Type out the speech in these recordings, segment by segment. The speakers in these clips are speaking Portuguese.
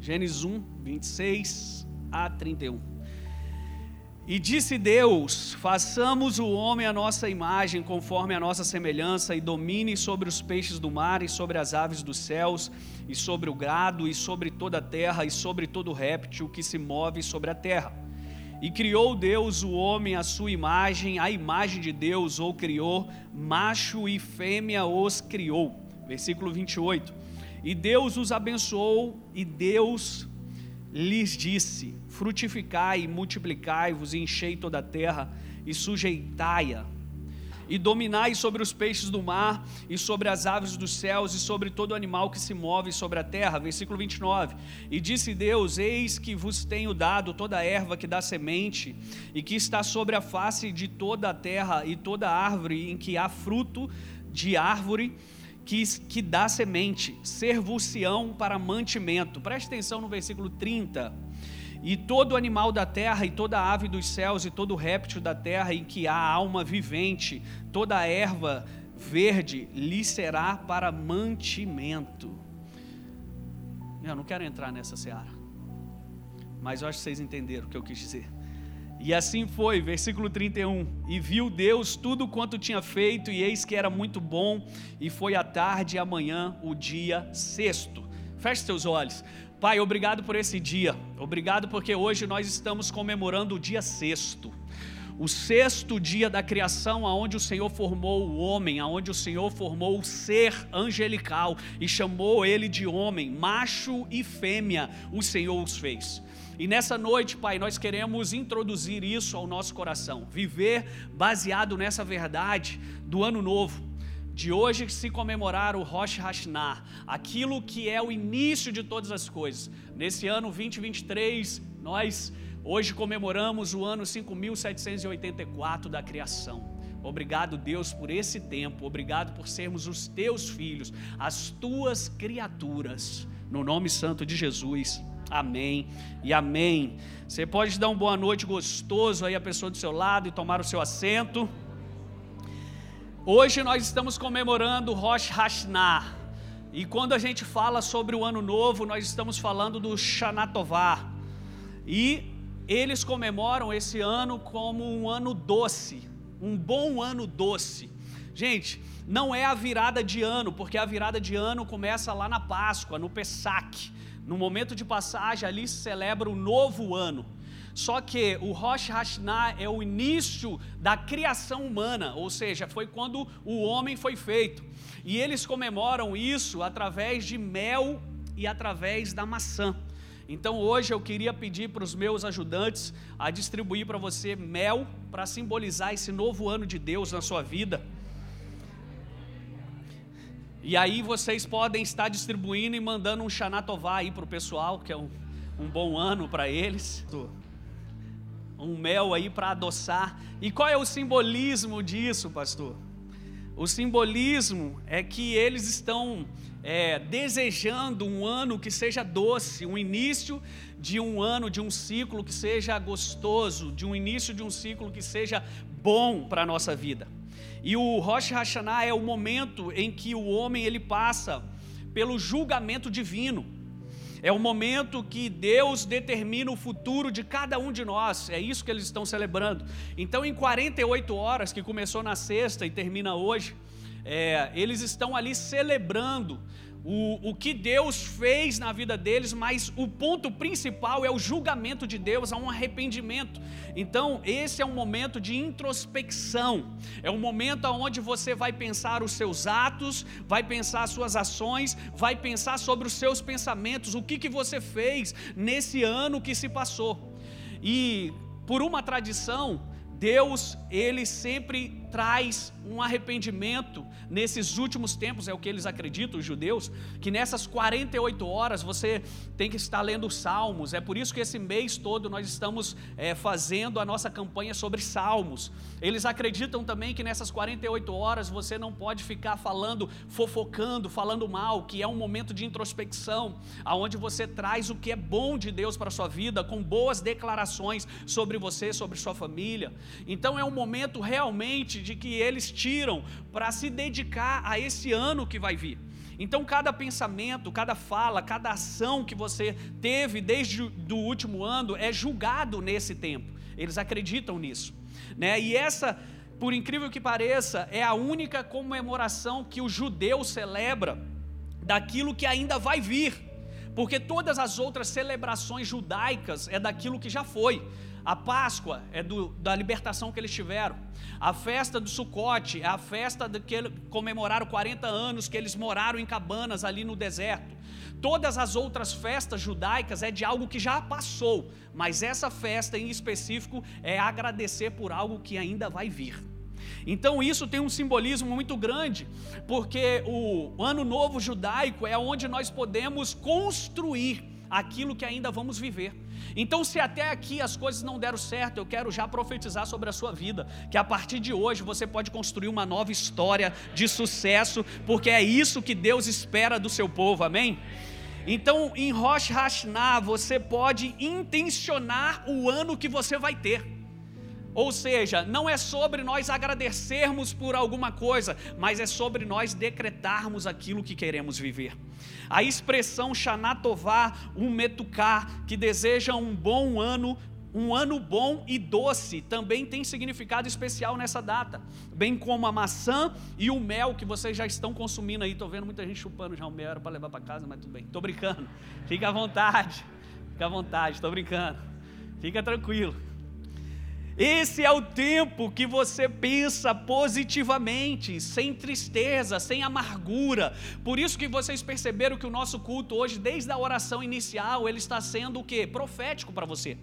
Gênesis 1, 26 a 31. E disse Deus: façamos o homem à nossa imagem, conforme a nossa semelhança, e domine sobre os peixes do mar, e sobre as aves dos céus, e sobre o gado, e sobre toda a terra, e sobre todo réptil que se move sobre a terra. E criou Deus o homem à sua imagem, a imagem de Deus o criou, macho e fêmea os criou. Versículo 28. E Deus os abençoou, e Deus lhes disse: Frutificai e multiplicai-vos, e enchei toda a terra, e sujeitai-a e dominai sobre os peixes do mar, e sobre as aves dos céus, e sobre todo animal que se move sobre a terra. Versículo 29. E disse Deus: Eis que vos tenho dado toda a erva que dá semente, e que está sobre a face de toda a terra, e toda árvore em que há fruto de árvore. Que, que dá semente, ser-vos-ão para mantimento. Preste atenção no versículo 30 e todo animal da terra, e toda ave dos céus, e todo réptil da terra, em que há alma vivente, toda erva verde lhe será para mantimento. Eu não quero entrar nessa seara, mas eu acho que vocês entenderam o que eu quis dizer. E assim foi, versículo 31. E viu Deus tudo quanto tinha feito, e eis que era muito bom, e foi a tarde e amanhã o dia sexto. Feche seus olhos. Pai, obrigado por esse dia. Obrigado porque hoje nós estamos comemorando o dia sexto. O sexto dia da criação, aonde o Senhor formou o homem, aonde o Senhor formou o ser angelical e chamou ele de homem, macho e fêmea, o Senhor os fez. E nessa noite, Pai, nós queremos introduzir isso ao nosso coração, viver baseado nessa verdade do ano novo de hoje se comemorar o Rosh Hashanah, aquilo que é o início de todas as coisas. Nesse ano 2023, nós hoje comemoramos o ano 5784 da criação. Obrigado, Deus, por esse tempo. Obrigado por sermos os teus filhos, as tuas criaturas. No nome santo de Jesus. Amém e amém. Você pode dar uma boa noite gostoso aí à pessoa do seu lado e tomar o seu assento. Hoje nós estamos comemorando Rosh Hashanah. E quando a gente fala sobre o ano novo, nós estamos falando do Shanatová. E eles comemoram esse ano como um ano doce, um bom ano doce. Gente, não é a virada de ano, porque a virada de ano começa lá na Páscoa, no Pessac. No momento de passagem, ali se celebra o novo ano. Só que o Rosh Hashanah é o início da criação humana, ou seja, foi quando o homem foi feito. E eles comemoram isso através de mel e através da maçã. Então hoje eu queria pedir para os meus ajudantes a distribuir para você mel para simbolizar esse novo ano de Deus na sua vida. E aí vocês podem estar distribuindo e mandando um Xanatová aí para o pessoal, que é um, um bom ano para eles um mel aí para adoçar. E qual é o simbolismo disso, pastor? O simbolismo é que eles estão é, desejando um ano que seja doce, um início de um ano, de um ciclo que seja gostoso, de um início de um ciclo que seja bom para a nossa vida. E o Rosh Hashanah é o momento em que o homem ele passa pelo julgamento divino. É o momento que Deus determina o futuro de cada um de nós. É isso que eles estão celebrando. Então, em 48 horas, que começou na sexta e termina hoje, é, eles estão ali celebrando o, o que Deus fez na vida deles, mas o ponto principal é o julgamento de Deus, há um arrependimento. Então, esse é um momento de introspecção, é um momento onde você vai pensar os seus atos, vai pensar as suas ações, vai pensar sobre os seus pensamentos, o que, que você fez nesse ano que se passou. E por uma tradição, Deus, ele sempre traz um arrependimento nesses últimos tempos, é o que eles acreditam, os judeus, que nessas 48 horas você tem que estar lendo salmos. É por isso que esse mês todo nós estamos é, fazendo a nossa campanha sobre salmos. Eles acreditam também que nessas 48 horas você não pode ficar falando, fofocando, falando mal, que é um momento de introspecção, aonde você traz o que é bom de Deus para a sua vida, com boas declarações sobre você, sobre sua família. Então é um momento realmente de que eles tiram para se dedicar a esse ano que vai vir. Então, cada pensamento, cada fala, cada ação que você teve desde o último ano é julgado nesse tempo. Eles acreditam nisso. Né? E essa, por incrível que pareça, é a única comemoração que o judeu celebra daquilo que ainda vai vir. Porque todas as outras celebrações judaicas é daquilo que já foi. A Páscoa é do, da libertação que eles tiveram. A festa do Sucote é a festa de que comemoraram 40 anos que eles moraram em cabanas ali no deserto. Todas as outras festas judaicas é de algo que já passou, mas essa festa em específico é agradecer por algo que ainda vai vir. Então isso tem um simbolismo muito grande, porque o ano novo judaico é onde nós podemos construir aquilo que ainda vamos viver. Então, se até aqui as coisas não deram certo, eu quero já profetizar sobre a sua vida, que a partir de hoje você pode construir uma nova história de sucesso, porque é isso que Deus espera do seu povo, amém? Então, em Rosh Hashanah, você pode intencionar o ano que você vai ter. Ou seja, não é sobre nós agradecermos por alguma coisa, mas é sobre nós decretarmos aquilo que queremos viver. A expressão Shanatová, um metuká, que deseja um bom ano, um ano bom e doce, também tem significado especial nessa data, bem como a maçã e o mel que vocês já estão consumindo aí. Estou vendo muita gente chupando já o mel, era para levar para casa, mas tudo bem. Estou brincando. Fica à vontade, fica à vontade, estou brincando. Fica tranquilo. Esse é o tempo que você pensa positivamente, sem tristeza, sem amargura. Por isso que vocês perceberam que o nosso culto hoje, desde a oração inicial, ele está sendo o quê? Profético para você.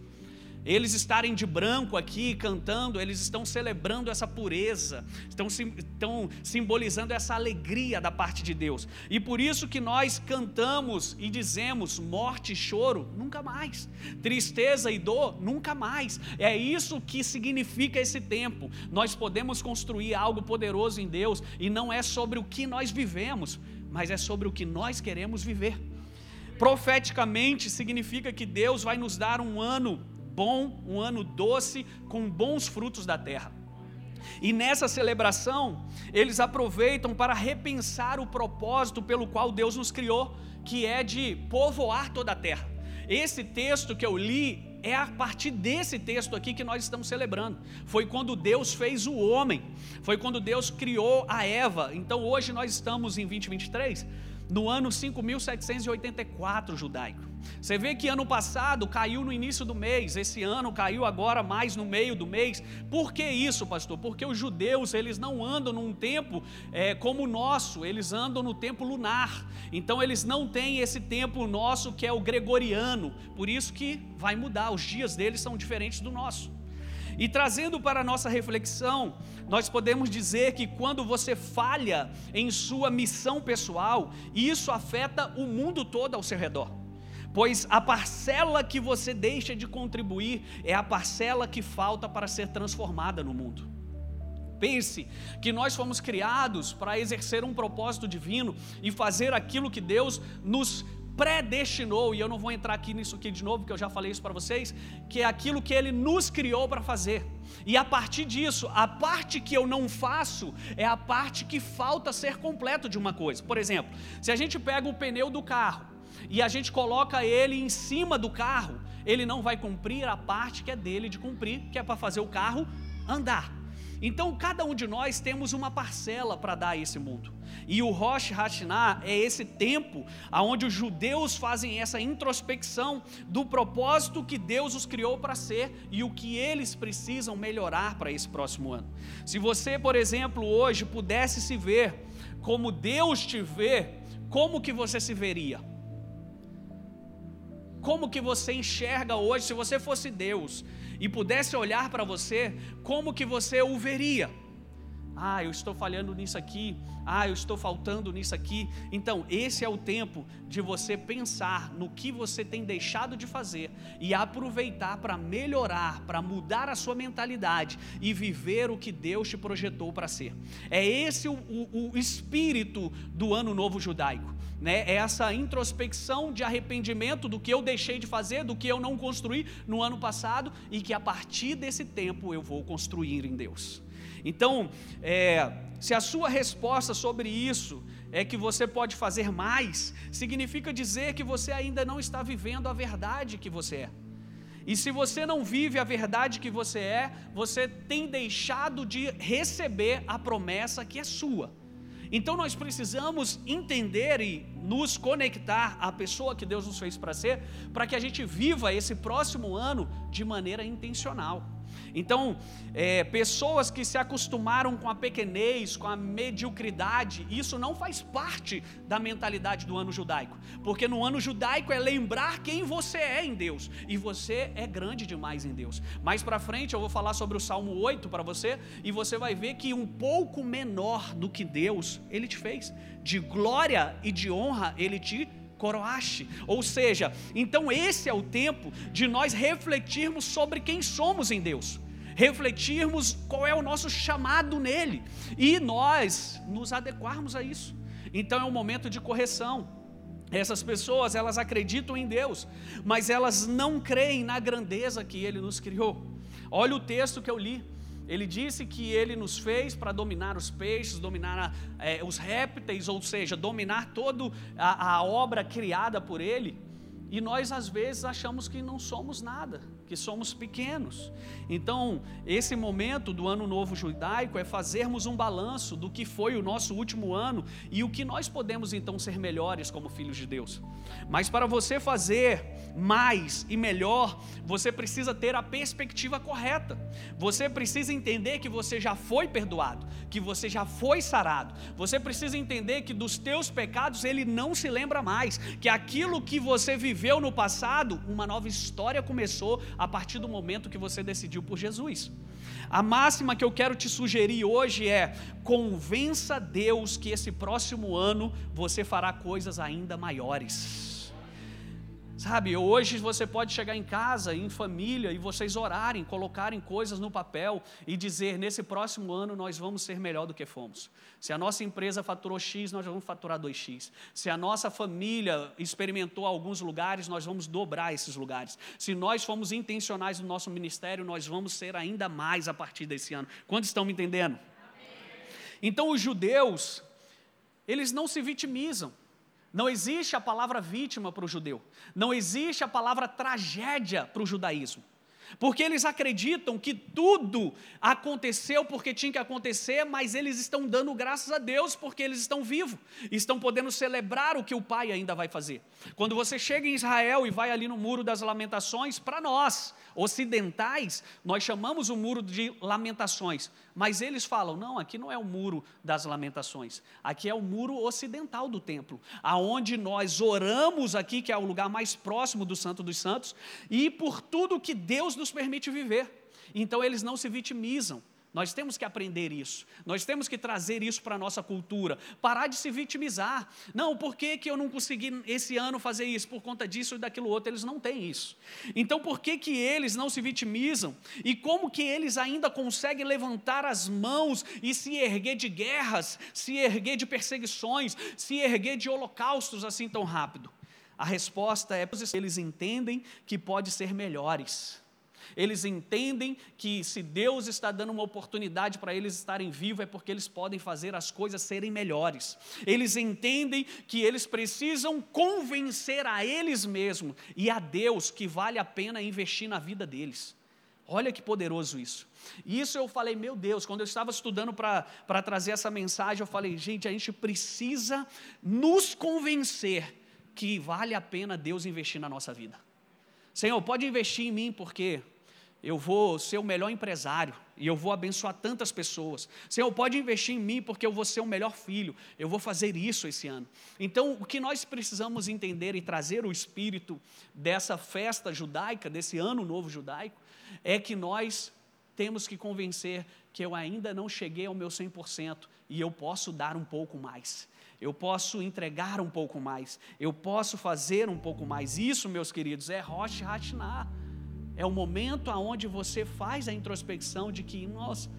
Eles estarem de branco aqui cantando, eles estão celebrando essa pureza, estão, estão simbolizando essa alegria da parte de Deus. E por isso que nós cantamos e dizemos: morte e choro, nunca mais. Tristeza e dor, nunca mais. É isso que significa esse tempo. Nós podemos construir algo poderoso em Deus e não é sobre o que nós vivemos, mas é sobre o que nós queremos viver. Profeticamente significa que Deus vai nos dar um ano bom, um ano doce, com bons frutos da terra. E nessa celebração, eles aproveitam para repensar o propósito pelo qual Deus nos criou, que é de povoar toda a terra. Esse texto que eu li é a partir desse texto aqui que nós estamos celebrando. Foi quando Deus fez o homem, foi quando Deus criou a Eva. Então hoje nós estamos em 2023 no ano 5784 judaico. Você vê que ano passado caiu no início do mês, esse ano caiu agora mais no meio do mês. Por que isso, pastor? Porque os judeus eles não andam num tempo é, como o nosso, eles andam no tempo lunar. Então eles não têm esse tempo nosso que é o gregoriano. Por isso que vai mudar, os dias deles são diferentes do nosso. E trazendo para a nossa reflexão, nós podemos dizer que quando você falha em sua missão pessoal, isso afeta o mundo todo ao seu redor. Pois a parcela que você deixa de contribuir é a parcela que falta para ser transformada no mundo. Pense que nós fomos criados para exercer um propósito divino e fazer aquilo que Deus nos predestinou, e eu não vou entrar aqui nisso aqui de novo, porque eu já falei isso para vocês, que é aquilo que ele nos criou para fazer. E a partir disso, a parte que eu não faço é a parte que falta ser completo de uma coisa. Por exemplo, se a gente pega o pneu do carro e a gente coloca ele em cima do carro, ele não vai cumprir a parte que é dele de cumprir, que é para fazer o carro andar. Então, cada um de nós temos uma parcela para dar a esse mundo. E o Rosh Hashanah é esse tempo onde os judeus fazem essa introspecção do propósito que Deus os criou para ser e o que eles precisam melhorar para esse próximo ano. Se você, por exemplo, hoje pudesse se ver como Deus te vê, como que você se veria? Como que você enxerga hoje se você fosse Deus? e pudesse olhar para você, como que você o veria? Ah, eu estou falhando nisso aqui. Ah, eu estou faltando nisso aqui. Então, esse é o tempo de você pensar no que você tem deixado de fazer e aproveitar para melhorar, para mudar a sua mentalidade e viver o que Deus te projetou para ser. É esse o, o, o espírito do ano novo judaico. Né? É essa introspecção de arrependimento do que eu deixei de fazer, do que eu não construí no ano passado e que a partir desse tempo eu vou construir em Deus. Então, é, se a sua resposta sobre isso é que você pode fazer mais, significa dizer que você ainda não está vivendo a verdade que você é. E se você não vive a verdade que você é, você tem deixado de receber a promessa que é sua. Então nós precisamos entender e nos conectar à pessoa que Deus nos fez para ser, para que a gente viva esse próximo ano de maneira intencional. Então, é, pessoas que se acostumaram com a pequenez, com a mediocridade, isso não faz parte da mentalidade do ano judaico, porque no ano judaico é lembrar quem você é em Deus, e você é grande demais em Deus. Mais para frente eu vou falar sobre o Salmo 8 para você, e você vai ver que um pouco menor do que Deus ele te fez, de glória e de honra ele te coroaste. Ou seja, então esse é o tempo de nós refletirmos sobre quem somos em Deus refletirmos qual é o nosso chamado nele e nós nos adequarmos a isso. Então é um momento de correção. Essas pessoas, elas acreditam em Deus, mas elas não creem na grandeza que ele nos criou. Olha o texto que eu li. Ele disse que ele nos fez para dominar os peixes, dominar é, os répteis, ou seja, dominar toda a, a obra criada por ele. E nós às vezes achamos que não somos nada que somos pequenos. Então, esse momento do ano novo judaico é fazermos um balanço do que foi o nosso último ano e o que nós podemos então ser melhores como filhos de Deus. Mas para você fazer mais e melhor, você precisa ter a perspectiva correta. Você precisa entender que você já foi perdoado, que você já foi sarado. Você precisa entender que dos teus pecados ele não se lembra mais, que aquilo que você viveu no passado, uma nova história começou a partir do momento que você decidiu por Jesus. A máxima que eu quero te sugerir hoje é: convença Deus que esse próximo ano você fará coisas ainda maiores. Sabe, hoje você pode chegar em casa, em família, e vocês orarem, colocarem coisas no papel e dizer: nesse próximo ano nós vamos ser melhor do que fomos. Se a nossa empresa faturou X, nós vamos faturar 2X. Se a nossa família experimentou alguns lugares, nós vamos dobrar esses lugares. Se nós fomos intencionais no nosso ministério, nós vamos ser ainda mais a partir desse ano. Quantos estão me entendendo? Então, os judeus, eles não se vitimizam. Não existe a palavra vítima para o judeu. Não existe a palavra tragédia para o judaísmo. Porque eles acreditam que tudo aconteceu porque tinha que acontecer, mas eles estão dando graças a Deus porque eles estão vivos, estão podendo celebrar o que o Pai ainda vai fazer. Quando você chega em Israel e vai ali no Muro das Lamentações, para nós, ocidentais, nós chamamos o Muro de Lamentações, mas eles falam: não, aqui não é o muro das lamentações, aqui é o muro ocidental do templo, aonde nós oramos aqui, que é o lugar mais próximo do Santo dos Santos, e por tudo que Deus nos permite viver. Então eles não se vitimizam. Nós temos que aprender isso. Nós temos que trazer isso para a nossa cultura. Parar de se vitimizar. Não, por que, que eu não consegui esse ano fazer isso? Por conta disso e daquilo outro. Eles não têm isso. Então, por que, que eles não se vitimizam? E como que eles ainda conseguem levantar as mãos e se erguer de guerras, se erguer de perseguições, se erguer de holocaustos assim tão rápido? A resposta é: eles entendem que pode ser melhores. Eles entendem que se Deus está dando uma oportunidade para eles estarem vivos, é porque eles podem fazer as coisas serem melhores. Eles entendem que eles precisam convencer a eles mesmos e a Deus que vale a pena investir na vida deles. Olha que poderoso isso. E isso eu falei, meu Deus, quando eu estava estudando para trazer essa mensagem, eu falei, gente, a gente precisa nos convencer que vale a pena Deus investir na nossa vida. Senhor, pode investir em mim, porque eu vou ser o melhor empresário e eu vou abençoar tantas pessoas. Senhor, pode investir em mim porque eu vou ser o melhor filho. Eu vou fazer isso esse ano. Então, o que nós precisamos entender e trazer o espírito dessa festa judaica, desse ano novo judaico, é que nós temos que convencer que eu ainda não cheguei ao meu 100% e eu posso dar um pouco mais. Eu posso entregar um pouco mais. Eu posso fazer um pouco mais. Isso, meus queridos, é Rosh Hashanah é o momento aonde você faz a introspecção de que, nossa,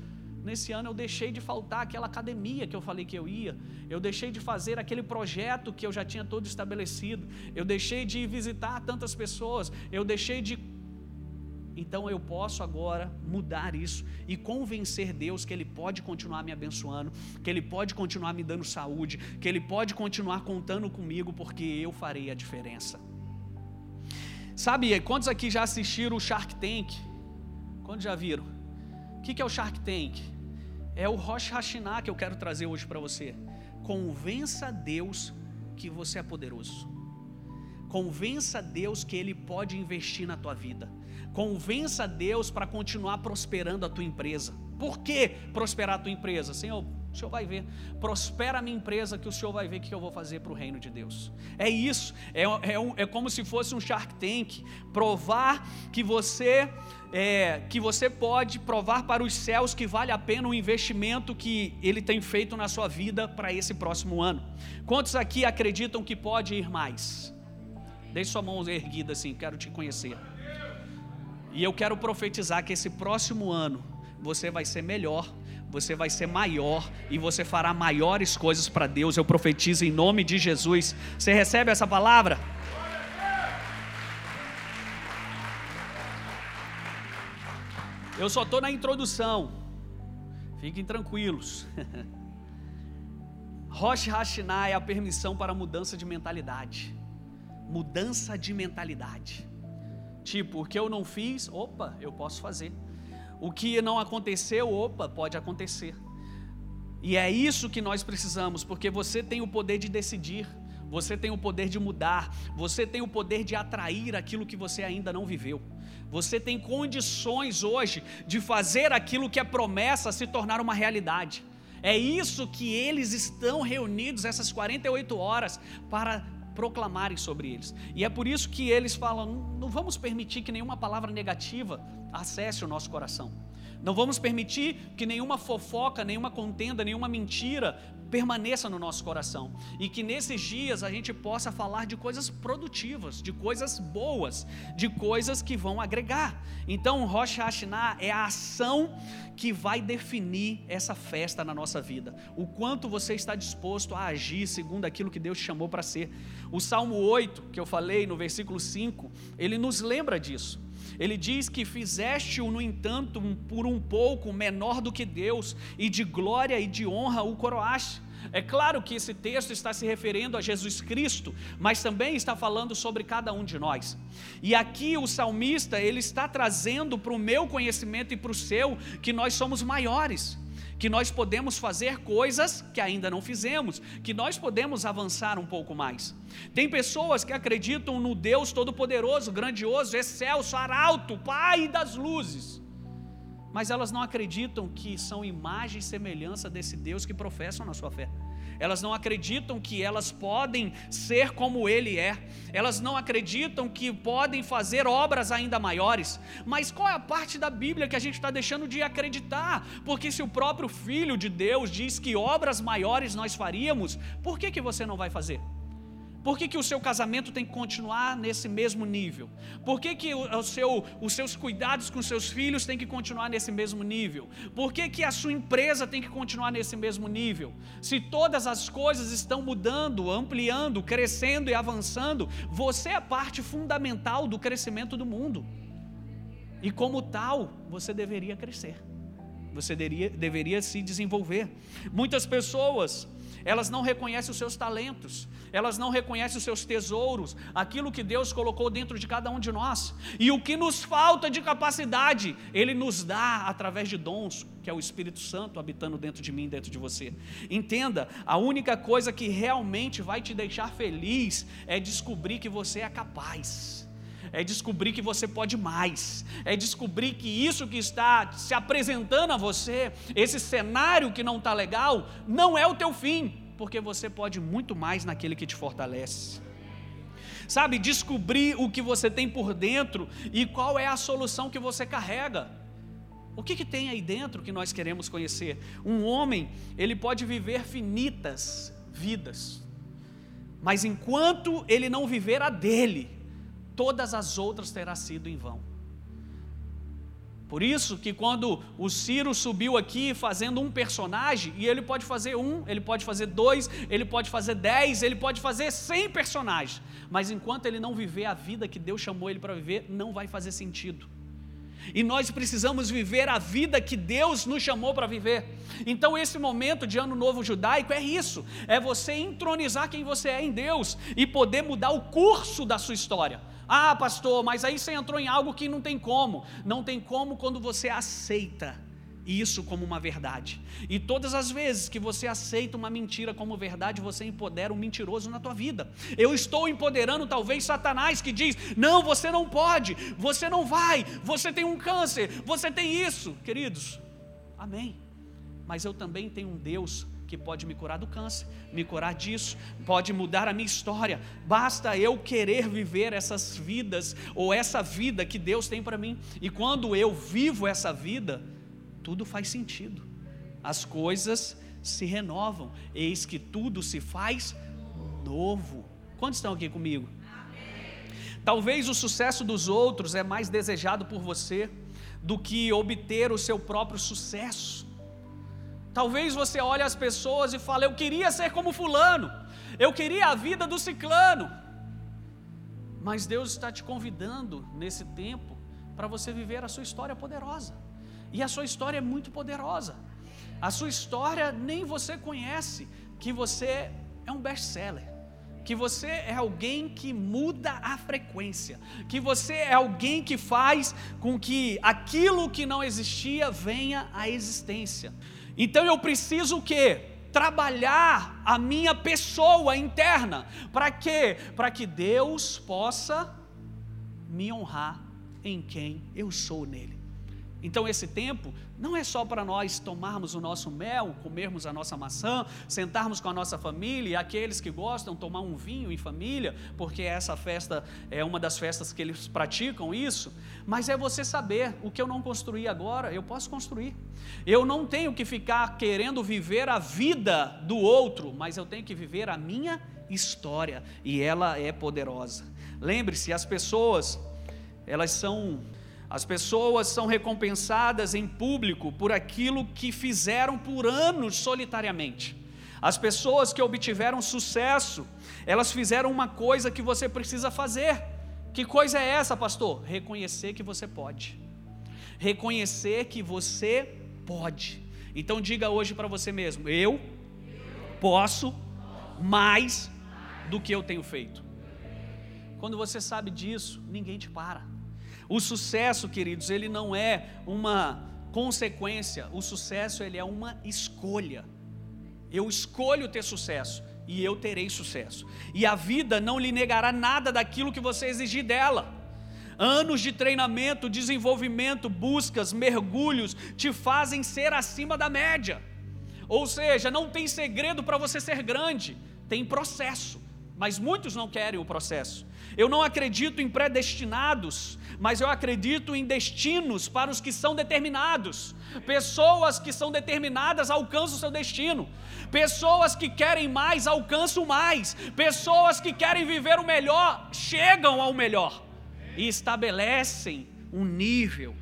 nesse ano eu deixei de faltar aquela academia que eu falei que eu ia, eu deixei de fazer aquele projeto que eu já tinha todo estabelecido, eu deixei de visitar tantas pessoas, eu deixei de Então eu posso agora mudar isso e convencer Deus que Ele pode continuar me abençoando, que Ele pode continuar me dando saúde, que Ele pode continuar contando comigo, porque eu farei a diferença. Sabe, quantos aqui já assistiram o Shark Tank? Quantos já viram? O que é o Shark Tank? É o Rosh Hashanah que eu quero trazer hoje para você. Convença Deus que você é poderoso. Convença Deus que Ele pode investir na tua vida. Convença Deus para continuar prosperando a tua empresa. Por que prosperar a tua empresa? Senhor, o Senhor vai ver. Prospera a minha empresa que o Senhor vai ver o que eu vou fazer para o reino de Deus. É isso. É, é, é como se fosse um Shark Tank. Provar que você é, que você pode provar para os céus que vale a pena o investimento que ele tem feito na sua vida para esse próximo ano. Quantos aqui acreditam que pode ir mais? Deixe sua mão erguida assim, quero te conhecer. E eu quero profetizar que esse próximo ano você vai ser melhor você vai ser maior e você fará maiores coisas para Deus. Eu profetizo em nome de Jesus. Você recebe essa palavra? Eu só estou na introdução. Fiquem tranquilos. Rosh Hashanah é a permissão para mudança de mentalidade. Mudança de mentalidade. Tipo, o que eu não fiz, opa, eu posso fazer. O que não aconteceu, opa, pode acontecer. E é isso que nós precisamos, porque você tem o poder de decidir, você tem o poder de mudar, você tem o poder de atrair aquilo que você ainda não viveu. Você tem condições hoje de fazer aquilo que é promessa se tornar uma realidade. É isso que eles estão reunidos essas 48 horas para proclamarem sobre eles. E é por isso que eles falam: não vamos permitir que nenhuma palavra negativa acesse o nosso coração. Não vamos permitir que nenhuma fofoca, nenhuma contenda, nenhuma mentira permaneça no nosso coração. E que nesses dias a gente possa falar de coisas produtivas, de coisas boas, de coisas que vão agregar. Então, Rosh Hashanah é a ação que vai definir essa festa na nossa vida. O quanto você está disposto a agir segundo aquilo que Deus te chamou para ser. O Salmo 8, que eu falei no versículo 5, ele nos lembra disso. Ele diz que fizeste-o, no entanto, por um pouco menor do que Deus, e de glória e de honra o coroaste. É claro que esse texto está se referindo a Jesus Cristo, mas também está falando sobre cada um de nós. E aqui o salmista, ele está trazendo para o meu conhecimento e para o seu que nós somos maiores que nós podemos fazer coisas que ainda não fizemos, que nós podemos avançar um pouco mais. Tem pessoas que acreditam no Deus Todo-Poderoso, grandioso, excelso, arauto, Pai das luzes, mas elas não acreditam que são imagem e semelhança desse Deus que professam na sua fé elas não acreditam que elas podem ser como Ele é, elas não acreditam que podem fazer obras ainda maiores. Mas qual é a parte da Bíblia que a gente está deixando de acreditar? Porque se o próprio Filho de Deus diz que obras maiores nós faríamos, por que, que você não vai fazer? Por que, que o seu casamento tem que continuar nesse mesmo nível? Por que, que o, o seu, os seus cuidados com seus filhos têm que continuar nesse mesmo nível? Por que, que a sua empresa tem que continuar nesse mesmo nível? Se todas as coisas estão mudando, ampliando, crescendo e avançando, você é parte fundamental do crescimento do mundo. E como tal, você deveria crescer. Você deveria, deveria se desenvolver. Muitas pessoas elas não reconhecem os seus talentos, elas não reconhecem os seus tesouros, aquilo que Deus colocou dentro de cada um de nós. E o que nos falta de capacidade, Ele nos dá através de dons, que é o Espírito Santo habitando dentro de mim, dentro de você. Entenda, a única coisa que realmente vai te deixar feliz é descobrir que você é capaz é descobrir que você pode mais, é descobrir que isso que está se apresentando a você, esse cenário que não está legal, não é o teu fim, porque você pode muito mais naquele que te fortalece. Sabe, descobrir o que você tem por dentro e qual é a solução que você carrega. O que, que tem aí dentro que nós queremos conhecer? Um homem, ele pode viver finitas vidas, mas enquanto ele não viver a dele, todas as outras terá sido em vão. Por isso que quando o Ciro subiu aqui fazendo um personagem, e ele pode fazer um, ele pode fazer dois, ele pode fazer dez, ele pode fazer cem personagens, mas enquanto ele não viver a vida que Deus chamou ele para viver, não vai fazer sentido. E nós precisamos viver a vida que Deus nos chamou para viver. Então, esse momento de Ano Novo Judaico é isso: é você entronizar quem você é em Deus e poder mudar o curso da sua história. Ah, pastor, mas aí você entrou em algo que não tem como. Não tem como quando você aceita isso como uma verdade. E todas as vezes que você aceita uma mentira como verdade, você empodera um mentiroso na tua vida. Eu estou empoderando talvez Satanás que diz: "Não, você não pode, você não vai, você tem um câncer, você tem isso". Queridos, amém. Mas eu também tenho um Deus que pode me curar do câncer, me curar disso, pode mudar a minha história. Basta eu querer viver essas vidas ou essa vida que Deus tem para mim. E quando eu vivo essa vida, tudo faz sentido. As coisas se renovam, eis que tudo se faz novo. Quantos estão aqui comigo? Talvez o sucesso dos outros é mais desejado por você do que obter o seu próprio sucesso. Talvez você olhe as pessoas e fale: Eu queria ser como Fulano, eu queria a vida do ciclano. Mas Deus está te convidando nesse tempo para você viver a sua história poderosa. E a sua história é muito poderosa. A sua história nem você conhece, que você é um best-seller, que você é alguém que muda a frequência, que você é alguém que faz com que aquilo que não existia venha à existência. Então eu preciso o quê? Trabalhar a minha pessoa interna. Para quê? Para que Deus possa me honrar em quem eu sou nele. Então, esse tempo não é só para nós tomarmos o nosso mel, comermos a nossa maçã, sentarmos com a nossa família, e aqueles que gostam, tomar um vinho em família, porque essa festa é uma das festas que eles praticam isso, mas é você saber o que eu não construí agora, eu posso construir. Eu não tenho que ficar querendo viver a vida do outro, mas eu tenho que viver a minha história, e ela é poderosa. Lembre-se, as pessoas, elas são as pessoas são recompensadas em público por aquilo que fizeram por anos solitariamente. As pessoas que obtiveram sucesso, elas fizeram uma coisa que você precisa fazer. Que coisa é essa, pastor? Reconhecer que você pode. Reconhecer que você pode. Então diga hoje para você mesmo: eu posso mais do que eu tenho feito. Quando você sabe disso, ninguém te para. O sucesso, queridos, ele não é uma consequência, o sucesso ele é uma escolha. Eu escolho ter sucesso e eu terei sucesso. E a vida não lhe negará nada daquilo que você exigir dela. Anos de treinamento, desenvolvimento, buscas, mergulhos te fazem ser acima da média. Ou seja, não tem segredo para você ser grande, tem processo, mas muitos não querem o processo. Eu não acredito em predestinados, mas eu acredito em destinos para os que são determinados. Pessoas que são determinadas alcançam o seu destino. Pessoas que querem mais alcançam mais. Pessoas que querem viver o melhor chegam ao melhor e estabelecem um nível.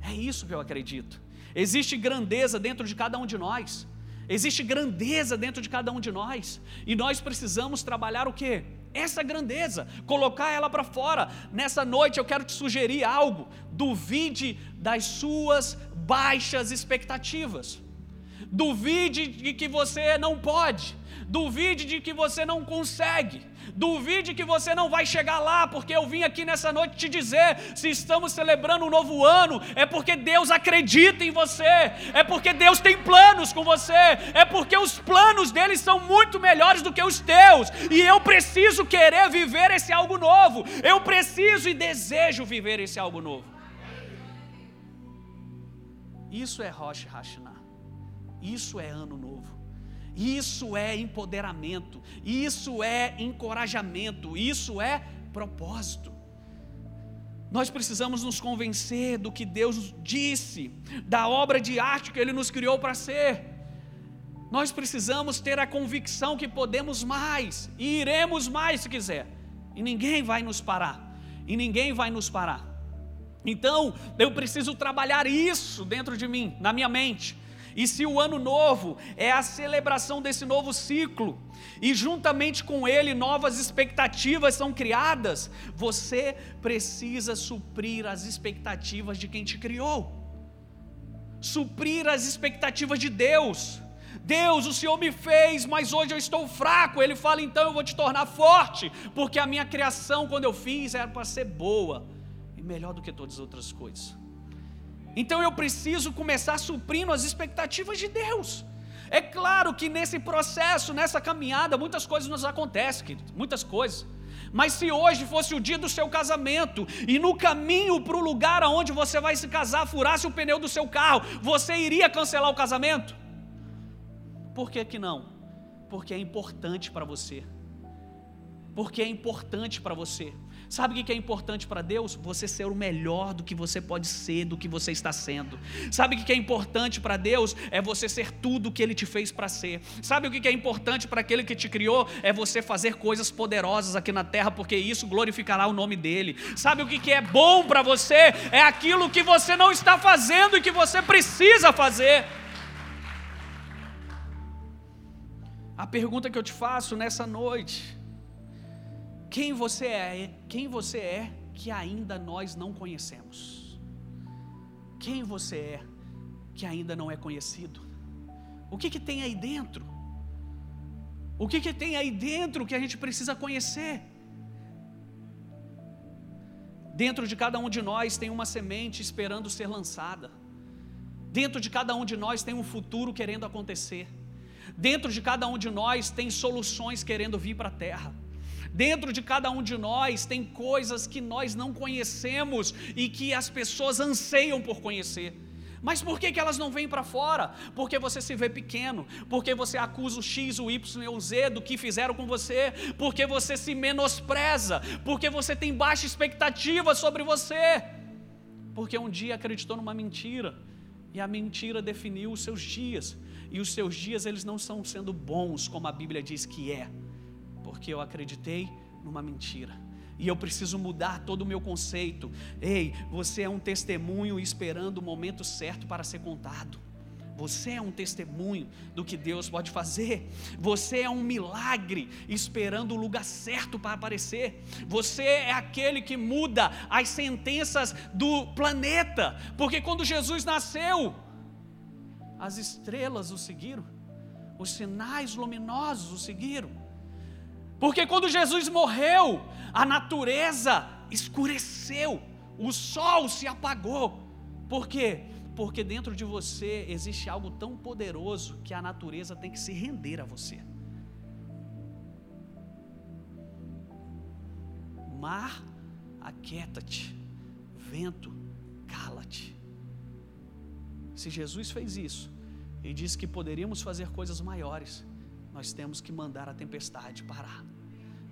É isso que eu acredito. Existe grandeza dentro de cada um de nós. Existe grandeza dentro de cada um de nós. E nós precisamos trabalhar o que? essa grandeza, colocar ela para fora. Nessa noite eu quero te sugerir algo: duvide das suas baixas expectativas, duvide de que você não pode, duvide de que você não consegue. Duvide que você não vai chegar lá, porque eu vim aqui nessa noite te dizer: se estamos celebrando um novo ano, é porque Deus acredita em você, é porque Deus tem planos com você, é porque os planos dele são muito melhores do que os teus, e eu preciso querer viver esse algo novo, eu preciso e desejo viver esse algo novo. Isso é Rosh Hashanah, isso é ano novo. Isso é empoderamento, isso é encorajamento, isso é propósito. Nós precisamos nos convencer do que Deus disse, da obra de arte que Ele nos criou para ser. Nós precisamos ter a convicção que podemos mais e iremos mais se quiser, e ninguém vai nos parar, e ninguém vai nos parar. Então, eu preciso trabalhar isso dentro de mim, na minha mente E se o ano novo é a celebração desse novo ciclo, e juntamente com ele novas expectativas são criadas, você precisa suprir as expectativas de quem te criou, suprir as expectativas de Deus. Deus, o Senhor me fez, mas hoje eu estou fraco. Ele fala, então eu vou te tornar forte, porque a minha criação, quando eu fiz, era para ser boa e melhor do que todas as outras coisas. Então eu preciso começar suprindo as expectativas de Deus. É claro que nesse processo, nessa caminhada, muitas coisas nos acontecem, querido, muitas coisas. Mas se hoje fosse o dia do seu casamento e no caminho para o lugar aonde você vai se casar furasse o pneu do seu carro, você iria cancelar o casamento? Por que, que não? Porque é importante para você. Porque é importante para você. Sabe o que é importante para Deus? Você ser o melhor do que você pode ser, do que você está sendo. Sabe o que é importante para Deus? É você ser tudo o que Ele te fez para ser. Sabe o que é importante para aquele que te criou? É você fazer coisas poderosas aqui na terra, porque isso glorificará o nome dEle. Sabe o que é bom para você? É aquilo que você não está fazendo e que você precisa fazer. A pergunta que eu te faço nessa noite: quem você é? Quem você é que ainda nós não conhecemos? Quem você é que ainda não é conhecido? O que que tem aí dentro? O que que tem aí dentro que a gente precisa conhecer? Dentro de cada um de nós tem uma semente esperando ser lançada. Dentro de cada um de nós tem um futuro querendo acontecer. Dentro de cada um de nós tem soluções querendo vir para a terra. Dentro de cada um de nós tem coisas que nós não conhecemos e que as pessoas anseiam por conhecer. Mas por que, que elas não vêm para fora? Porque você se vê pequeno, porque você acusa o X, o Y e o Z do que fizeram com você, porque você se menospreza, porque você tem baixa expectativa sobre você, porque um dia acreditou numa mentira e a mentira definiu os seus dias e os seus dias eles não estão sendo bons como a Bíblia diz que é, porque eu acreditei numa mentira. E eu preciso mudar todo o meu conceito. Ei, você é um testemunho esperando o momento certo para ser contado. Você é um testemunho do que Deus pode fazer. Você é um milagre esperando o lugar certo para aparecer. Você é aquele que muda as sentenças do planeta. Porque quando Jesus nasceu, as estrelas o seguiram, os sinais luminosos o seguiram. Porque quando Jesus morreu, a natureza escureceu, o sol se apagou. Por quê? Porque dentro de você existe algo tão poderoso que a natureza tem que se render a você. Mar, aquieta-te, vento, cala-te. Se Jesus fez isso e disse que poderíamos fazer coisas maiores, nós temos que mandar a tempestade parar.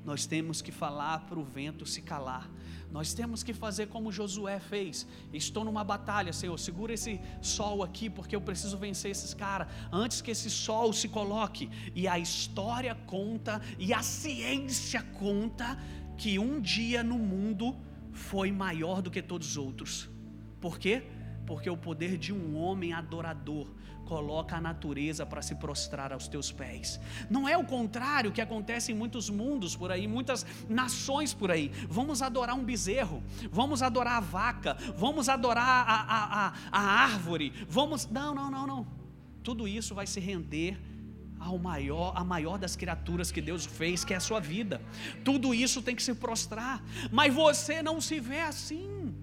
Nós temos que falar para o vento se calar. Nós temos que fazer como Josué fez. Estou numa batalha, Senhor. Segura esse sol aqui, porque eu preciso vencer esses caras. Antes que esse sol se coloque. E a história conta, e a ciência conta, que um dia no mundo foi maior do que todos os outros. Por quê? Porque o poder de um homem adorador coloca a natureza para se prostrar aos teus pés. Não é o contrário que acontece em muitos mundos por aí, muitas nações por aí. Vamos adorar um bezerro, vamos adorar a vaca, vamos adorar a, a, a, a árvore, vamos. Não, não, não, não. Tudo isso vai se render ao maior, a maior das criaturas que Deus fez, que é a sua vida. Tudo isso tem que se prostrar, mas você não se vê assim.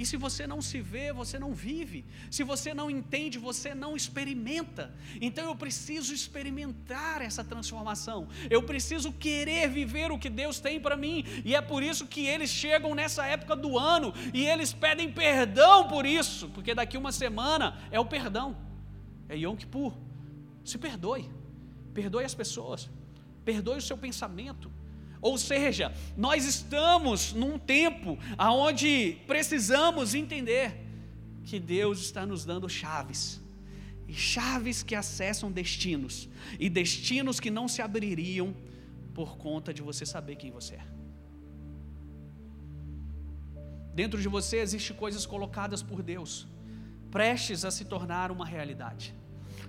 E se você não se vê, você não vive. Se você não entende, você não experimenta. Então eu preciso experimentar essa transformação. Eu preciso querer viver o que Deus tem para mim. E é por isso que eles chegam nessa época do ano e eles pedem perdão por isso, porque daqui uma semana é o perdão. É Yom Kippur. Se perdoe. Perdoe as pessoas. Perdoe o seu pensamento. Ou seja, nós estamos num tempo onde precisamos entender que Deus está nos dando chaves, e chaves que acessam destinos, e destinos que não se abririam por conta de você saber quem você é. Dentro de você existem coisas colocadas por Deus, prestes a se tornar uma realidade.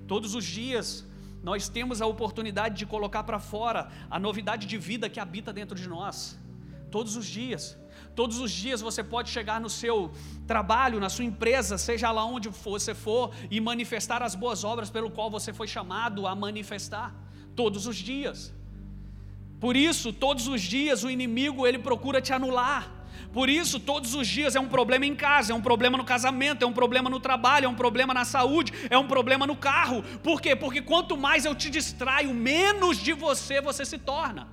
Todos os dias nós temos a oportunidade de colocar para fora a novidade de vida que habita dentro de nós. Todos os dias. Todos os dias você pode chegar no seu trabalho, na sua empresa, seja lá onde você for, e manifestar as boas obras pelo qual você foi chamado a manifestar. Todos os dias. Por isso, todos os dias o inimigo ele procura te anular. Por isso, todos os dias é um problema em casa, é um problema no casamento, é um problema no trabalho, é um problema na saúde, é um problema no carro. Por quê? Porque quanto mais eu te distraio, menos de você você se torna.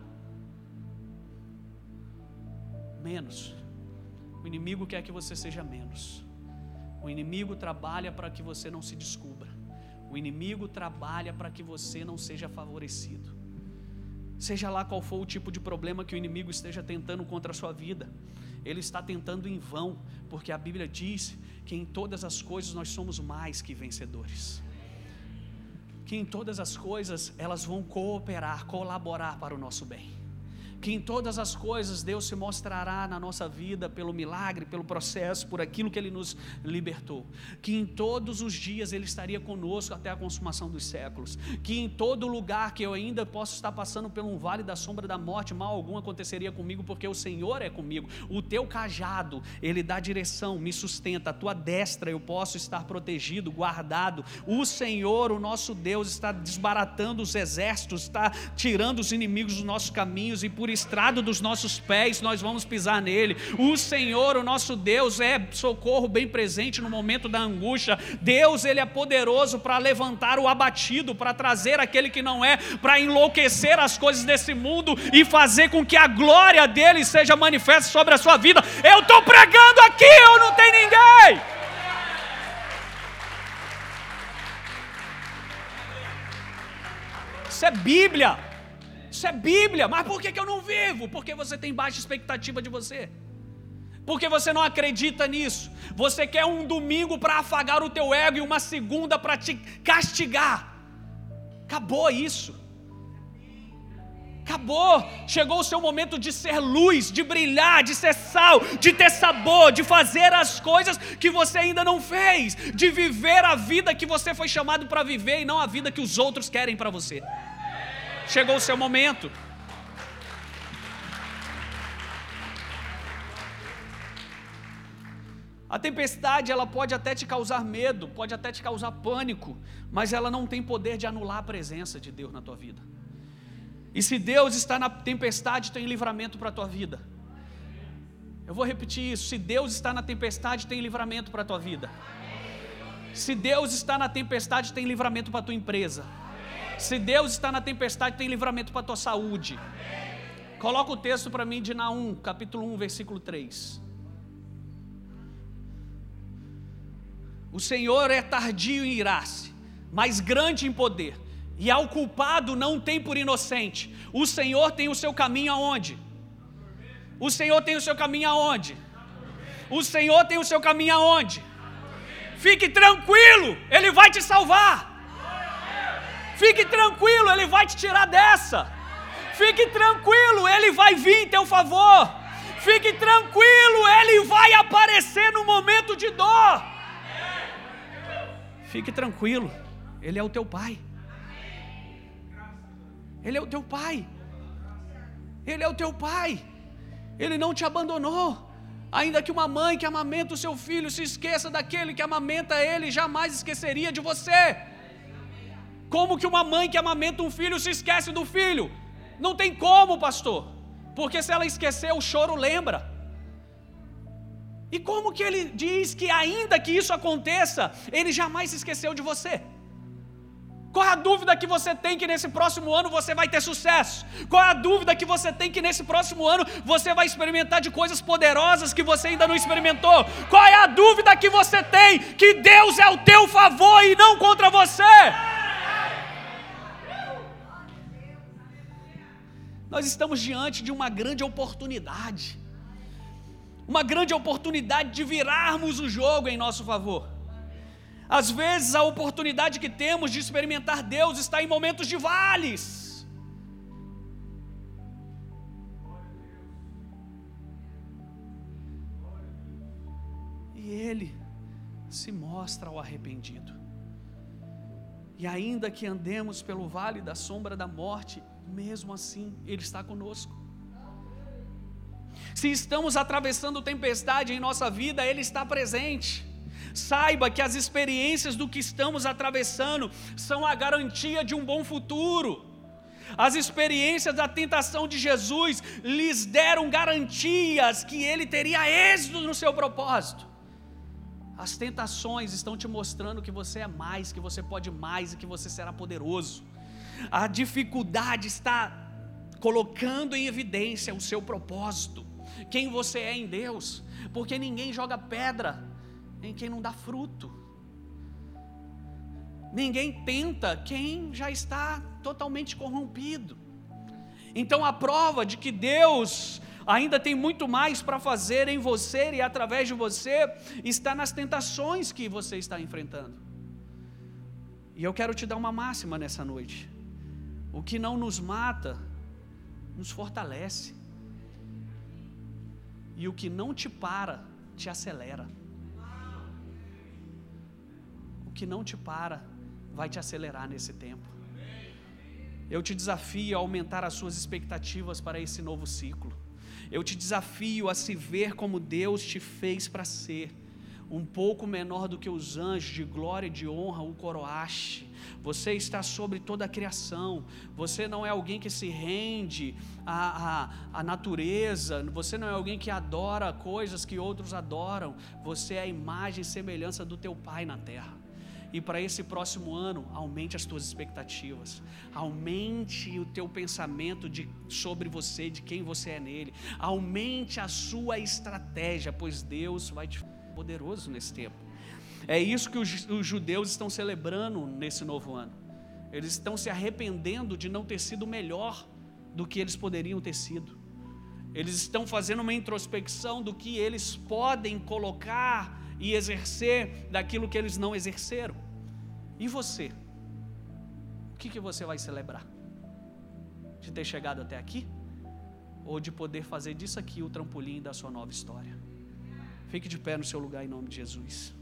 Menos. O inimigo quer que você seja menos. O inimigo trabalha para que você não se descubra. O inimigo trabalha para que você não seja favorecido. Seja lá qual for o tipo de problema que o inimigo esteja tentando contra a sua vida ele está tentando em vão, porque a Bíblia diz que em todas as coisas nós somos mais que vencedores. Que em todas as coisas elas vão cooperar, colaborar para o nosso bem que em todas as coisas Deus se mostrará na nossa vida pelo milagre, pelo processo, por aquilo que Ele nos libertou, que em todos os dias Ele estaria conosco até a consumação dos séculos, que em todo lugar que eu ainda possa estar passando por um vale da sombra da morte, mal algum aconteceria comigo, porque o Senhor é comigo, o teu cajado, Ele dá direção, me sustenta, a tua destra eu posso estar protegido, guardado, o Senhor, o nosso Deus, está desbaratando os exércitos, está tirando os inimigos dos nossos caminhos e por por estrado dos nossos pés, nós vamos pisar nele. O Senhor, o nosso Deus, é socorro bem presente no momento da angústia. Deus, ele é poderoso para levantar o abatido, para trazer aquele que não é, para enlouquecer as coisas desse mundo e fazer com que a glória dele seja manifesta sobre a sua vida. Eu estou pregando aqui, eu não tenho ninguém. Isso é Bíblia. Isso é Bíblia, mas por que, que eu não vivo? Porque você tem baixa expectativa de você. Porque você não acredita nisso. Você quer um domingo para afagar o teu ego e uma segunda para te castigar. Acabou isso. Acabou. Chegou o seu momento de ser luz, de brilhar, de ser sal, de ter sabor, de fazer as coisas que você ainda não fez, de viver a vida que você foi chamado para viver e não a vida que os outros querem para você. Chegou o seu momento. A tempestade, ela pode até te causar medo, pode até te causar pânico, mas ela não tem poder de anular a presença de Deus na tua vida. E se Deus está na tempestade, tem livramento para a tua vida. Eu vou repetir isso: se Deus está na tempestade, tem livramento para a tua vida. Se Deus está na tempestade, tem livramento para a tua empresa. Se Deus está na tempestade, tem livramento para a tua saúde. Coloca o texto para mim de Naum, capítulo 1, versículo 3. O Senhor é tardio em irar-se, mas grande em poder, e ao culpado não tem por inocente. O Senhor tem o seu caminho aonde? O Senhor tem o seu caminho aonde? O Senhor tem o seu caminho aonde? Fique tranquilo, Ele vai te salvar. Fique tranquilo, Ele vai te tirar dessa. Fique tranquilo, Ele vai vir em teu favor. Fique tranquilo, Ele vai aparecer no momento de dor. Fique tranquilo, Ele é o teu Pai. Ele é o teu Pai. Ele é o teu Pai. Ele não te abandonou. Ainda que uma mãe que amamenta o seu filho se esqueça daquele que amamenta ele, jamais esqueceria de você. Como que uma mãe que amamenta um filho se esquece do filho? Não tem como, pastor. Porque se ela esquecer, o choro lembra. E como que ele diz que, ainda que isso aconteça, ele jamais se esqueceu de você? Qual é a dúvida que você tem que nesse próximo ano você vai ter sucesso? Qual é a dúvida que você tem que nesse próximo ano você vai experimentar de coisas poderosas que você ainda não experimentou? Qual é a dúvida que você tem que Deus é o teu favor e não contra você? Nós estamos diante de uma grande oportunidade. Uma grande oportunidade de virarmos o jogo em nosso favor. Às vezes a oportunidade que temos de experimentar Deus está em momentos de vales. E Ele se mostra ao arrependido. E ainda que andemos pelo vale da sombra da morte, mesmo assim, Ele está conosco. Se estamos atravessando tempestade em nossa vida, Ele está presente. Saiba que as experiências do que estamos atravessando são a garantia de um bom futuro. As experiências da tentação de Jesus lhes deram garantias que ele teria êxito no seu propósito. As tentações estão te mostrando que você é mais, que você pode mais e que você será poderoso. A dificuldade está colocando em evidência o seu propósito, quem você é em Deus, porque ninguém joga pedra em quem não dá fruto. Ninguém tenta quem já está totalmente corrompido. Então a prova de que Deus ainda tem muito mais para fazer em você e através de você está nas tentações que você está enfrentando. E eu quero te dar uma máxima nessa noite. O que não nos mata, nos fortalece. E o que não te para, te acelera. O que não te para, vai te acelerar nesse tempo. Eu te desafio a aumentar as suas expectativas para esse novo ciclo. Eu te desafio a se ver como Deus te fez para ser, um pouco menor do que os anjos, de glória e de honra o coroaste. Você está sobre toda a criação. Você não é alguém que se rende à, à, à natureza. Você não é alguém que adora coisas que outros adoram. Você é a imagem e semelhança do teu Pai na terra. E para esse próximo ano, aumente as tuas expectativas, aumente o teu pensamento de, sobre você, de quem você é nele, aumente a sua estratégia, pois Deus vai te poderoso nesse tempo. É isso que os, os judeus estão celebrando nesse novo ano. Eles estão se arrependendo de não ter sido melhor do que eles poderiam ter sido. Eles estão fazendo uma introspecção do que eles podem colocar e exercer daquilo que eles não exerceram. E você? O que, que você vai celebrar? De ter chegado até aqui? Ou de poder fazer disso aqui o trampolim da sua nova história? Fique de pé no seu lugar em nome de Jesus.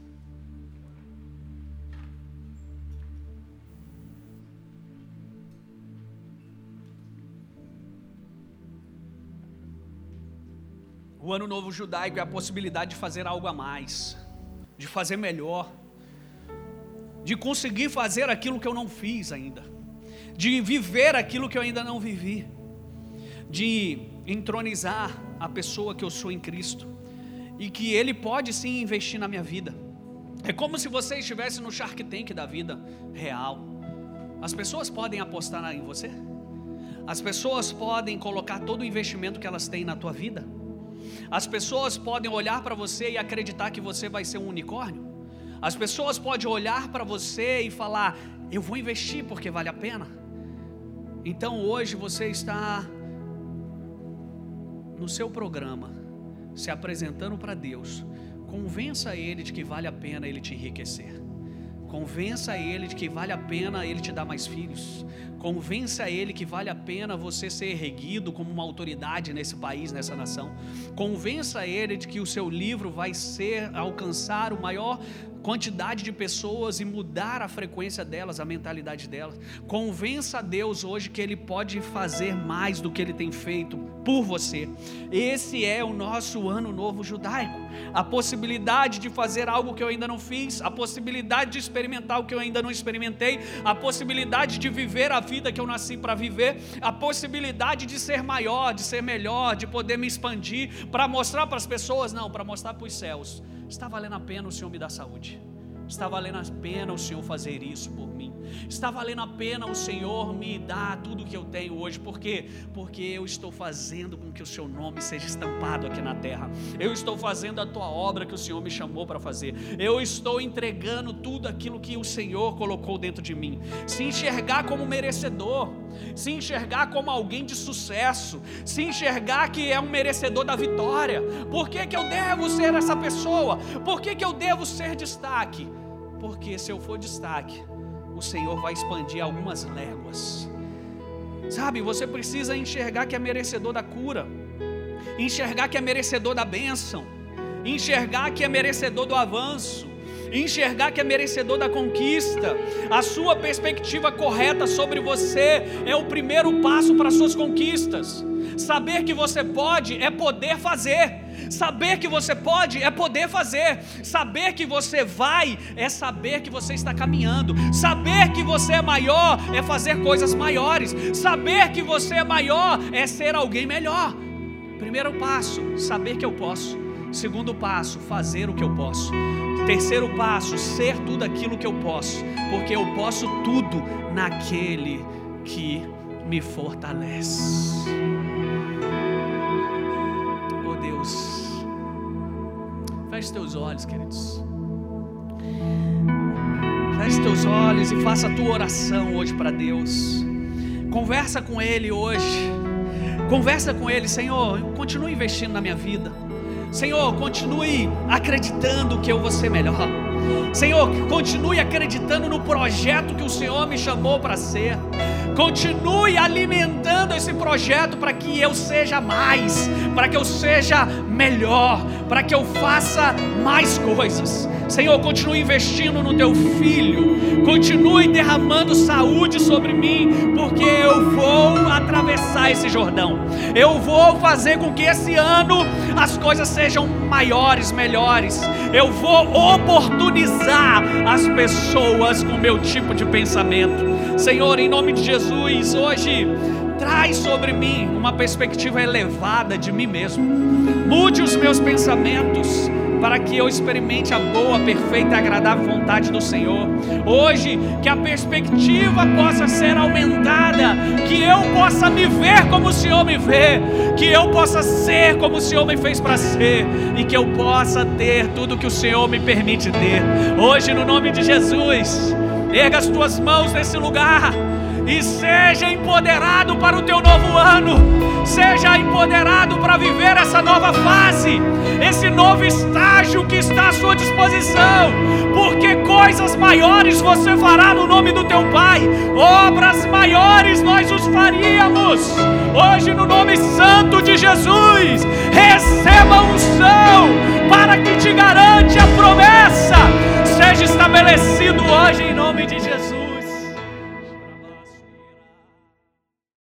O ano novo judaico é a possibilidade de fazer algo a mais de fazer melhor, de conseguir fazer aquilo que eu não fiz ainda, de viver aquilo que eu ainda não vivi, de entronizar a pessoa que eu sou em Cristo e que Ele pode sim investir na minha vida. É como se você estivesse no Shark Tank da vida real. As pessoas podem apostar em você? As pessoas podem colocar todo o investimento que elas têm na tua vida? As pessoas podem olhar para você e acreditar que você vai ser um unicórnio. As pessoas podem olhar para você e falar: Eu vou investir porque vale a pena. Então hoje você está no seu programa, se apresentando para Deus. Convença Ele de que vale a pena Ele te enriquecer. Convença Ele de que vale a pena Ele te dar mais filhos. Convença ele que vale a pena você ser erguido como uma autoridade nesse país, nessa nação. Convença ele de que o seu livro vai ser alcançar o maior quantidade de pessoas e mudar a frequência delas, a mentalidade delas. Convença a Deus hoje que Ele pode fazer mais do que Ele tem feito por você. Esse é o nosso ano novo judaico. A possibilidade de fazer algo que eu ainda não fiz, a possibilidade de experimentar o que eu ainda não experimentei, a possibilidade de viver a vida que eu nasci para viver, a possibilidade de ser maior, de ser melhor, de poder me expandir, para mostrar para as pessoas, não, para mostrar para os céus Está valendo a pena o Senhor me dar saúde. Está valendo a pena o Senhor fazer isso por mim. Está valendo a pena o Senhor me dar tudo que eu tenho hoje. Por quê? Porque eu estou fazendo com que o seu nome seja estampado aqui na terra. Eu estou fazendo a tua obra que o Senhor me chamou para fazer. Eu estou entregando tudo aquilo que o Senhor colocou dentro de mim. Se enxergar como merecedor, se enxergar como alguém de sucesso, se enxergar que é um merecedor da vitória. Por que, que eu devo ser essa pessoa? Por que, que eu devo ser destaque? Porque se eu for destaque, o Senhor vai expandir algumas léguas. Sabe, você precisa enxergar que é merecedor da cura, enxergar que é merecedor da bênção, enxergar que é merecedor do avanço, enxergar que é merecedor da conquista. A sua perspectiva correta sobre você é o primeiro passo para suas conquistas. Saber que você pode é poder fazer. Saber que você pode é poder fazer. Saber que você vai é saber que você está caminhando. Saber que você é maior é fazer coisas maiores. Saber que você é maior é ser alguém melhor. Primeiro passo, saber que eu posso. Segundo passo, fazer o que eu posso. Terceiro passo, ser tudo aquilo que eu posso, porque eu posso tudo naquele que me fortalece. Feche teus olhos, queridos. Feche teus olhos e faça a tua oração hoje para Deus. Conversa com Ele hoje. Conversa com Ele, Senhor. Continue investindo na minha vida. Senhor, continue acreditando que eu vou ser melhor. Senhor, continue acreditando no projeto que o Senhor me chamou para ser. Continue alimentando esse projeto para que eu seja mais, para que eu seja melhor, para que eu faça mais coisas. Senhor, continue investindo no teu filho, continue derramando saúde sobre mim, porque eu vou atravessar esse Jordão. Eu vou fazer com que esse ano as coisas sejam maiores, melhores. Eu vou oportunizar as pessoas com meu tipo de pensamento. Senhor, em nome de Jesus, hoje traz sobre mim uma perspectiva elevada de mim mesmo. Mude os meus pensamentos para que eu experimente a boa, perfeita e agradável vontade do Senhor. Hoje, que a perspectiva possa ser aumentada, que eu possa me ver como o Senhor me vê, que eu possa ser como o Senhor me fez para ser e que eu possa ter tudo que o Senhor me permite ter. Hoje, no nome de Jesus, erga as tuas mãos nesse lugar e seja empoderado para o teu novo ano, seja empoderado para viver essa nova fase, esse novo estágio que está à sua disposição, porque coisas maiores você fará no nome do teu Pai, obras maiores nós os faríamos. Hoje, no nome santo de Jesus, receba unção para que te garante a promessa, seja estabelecido hoje em nome de Jesus.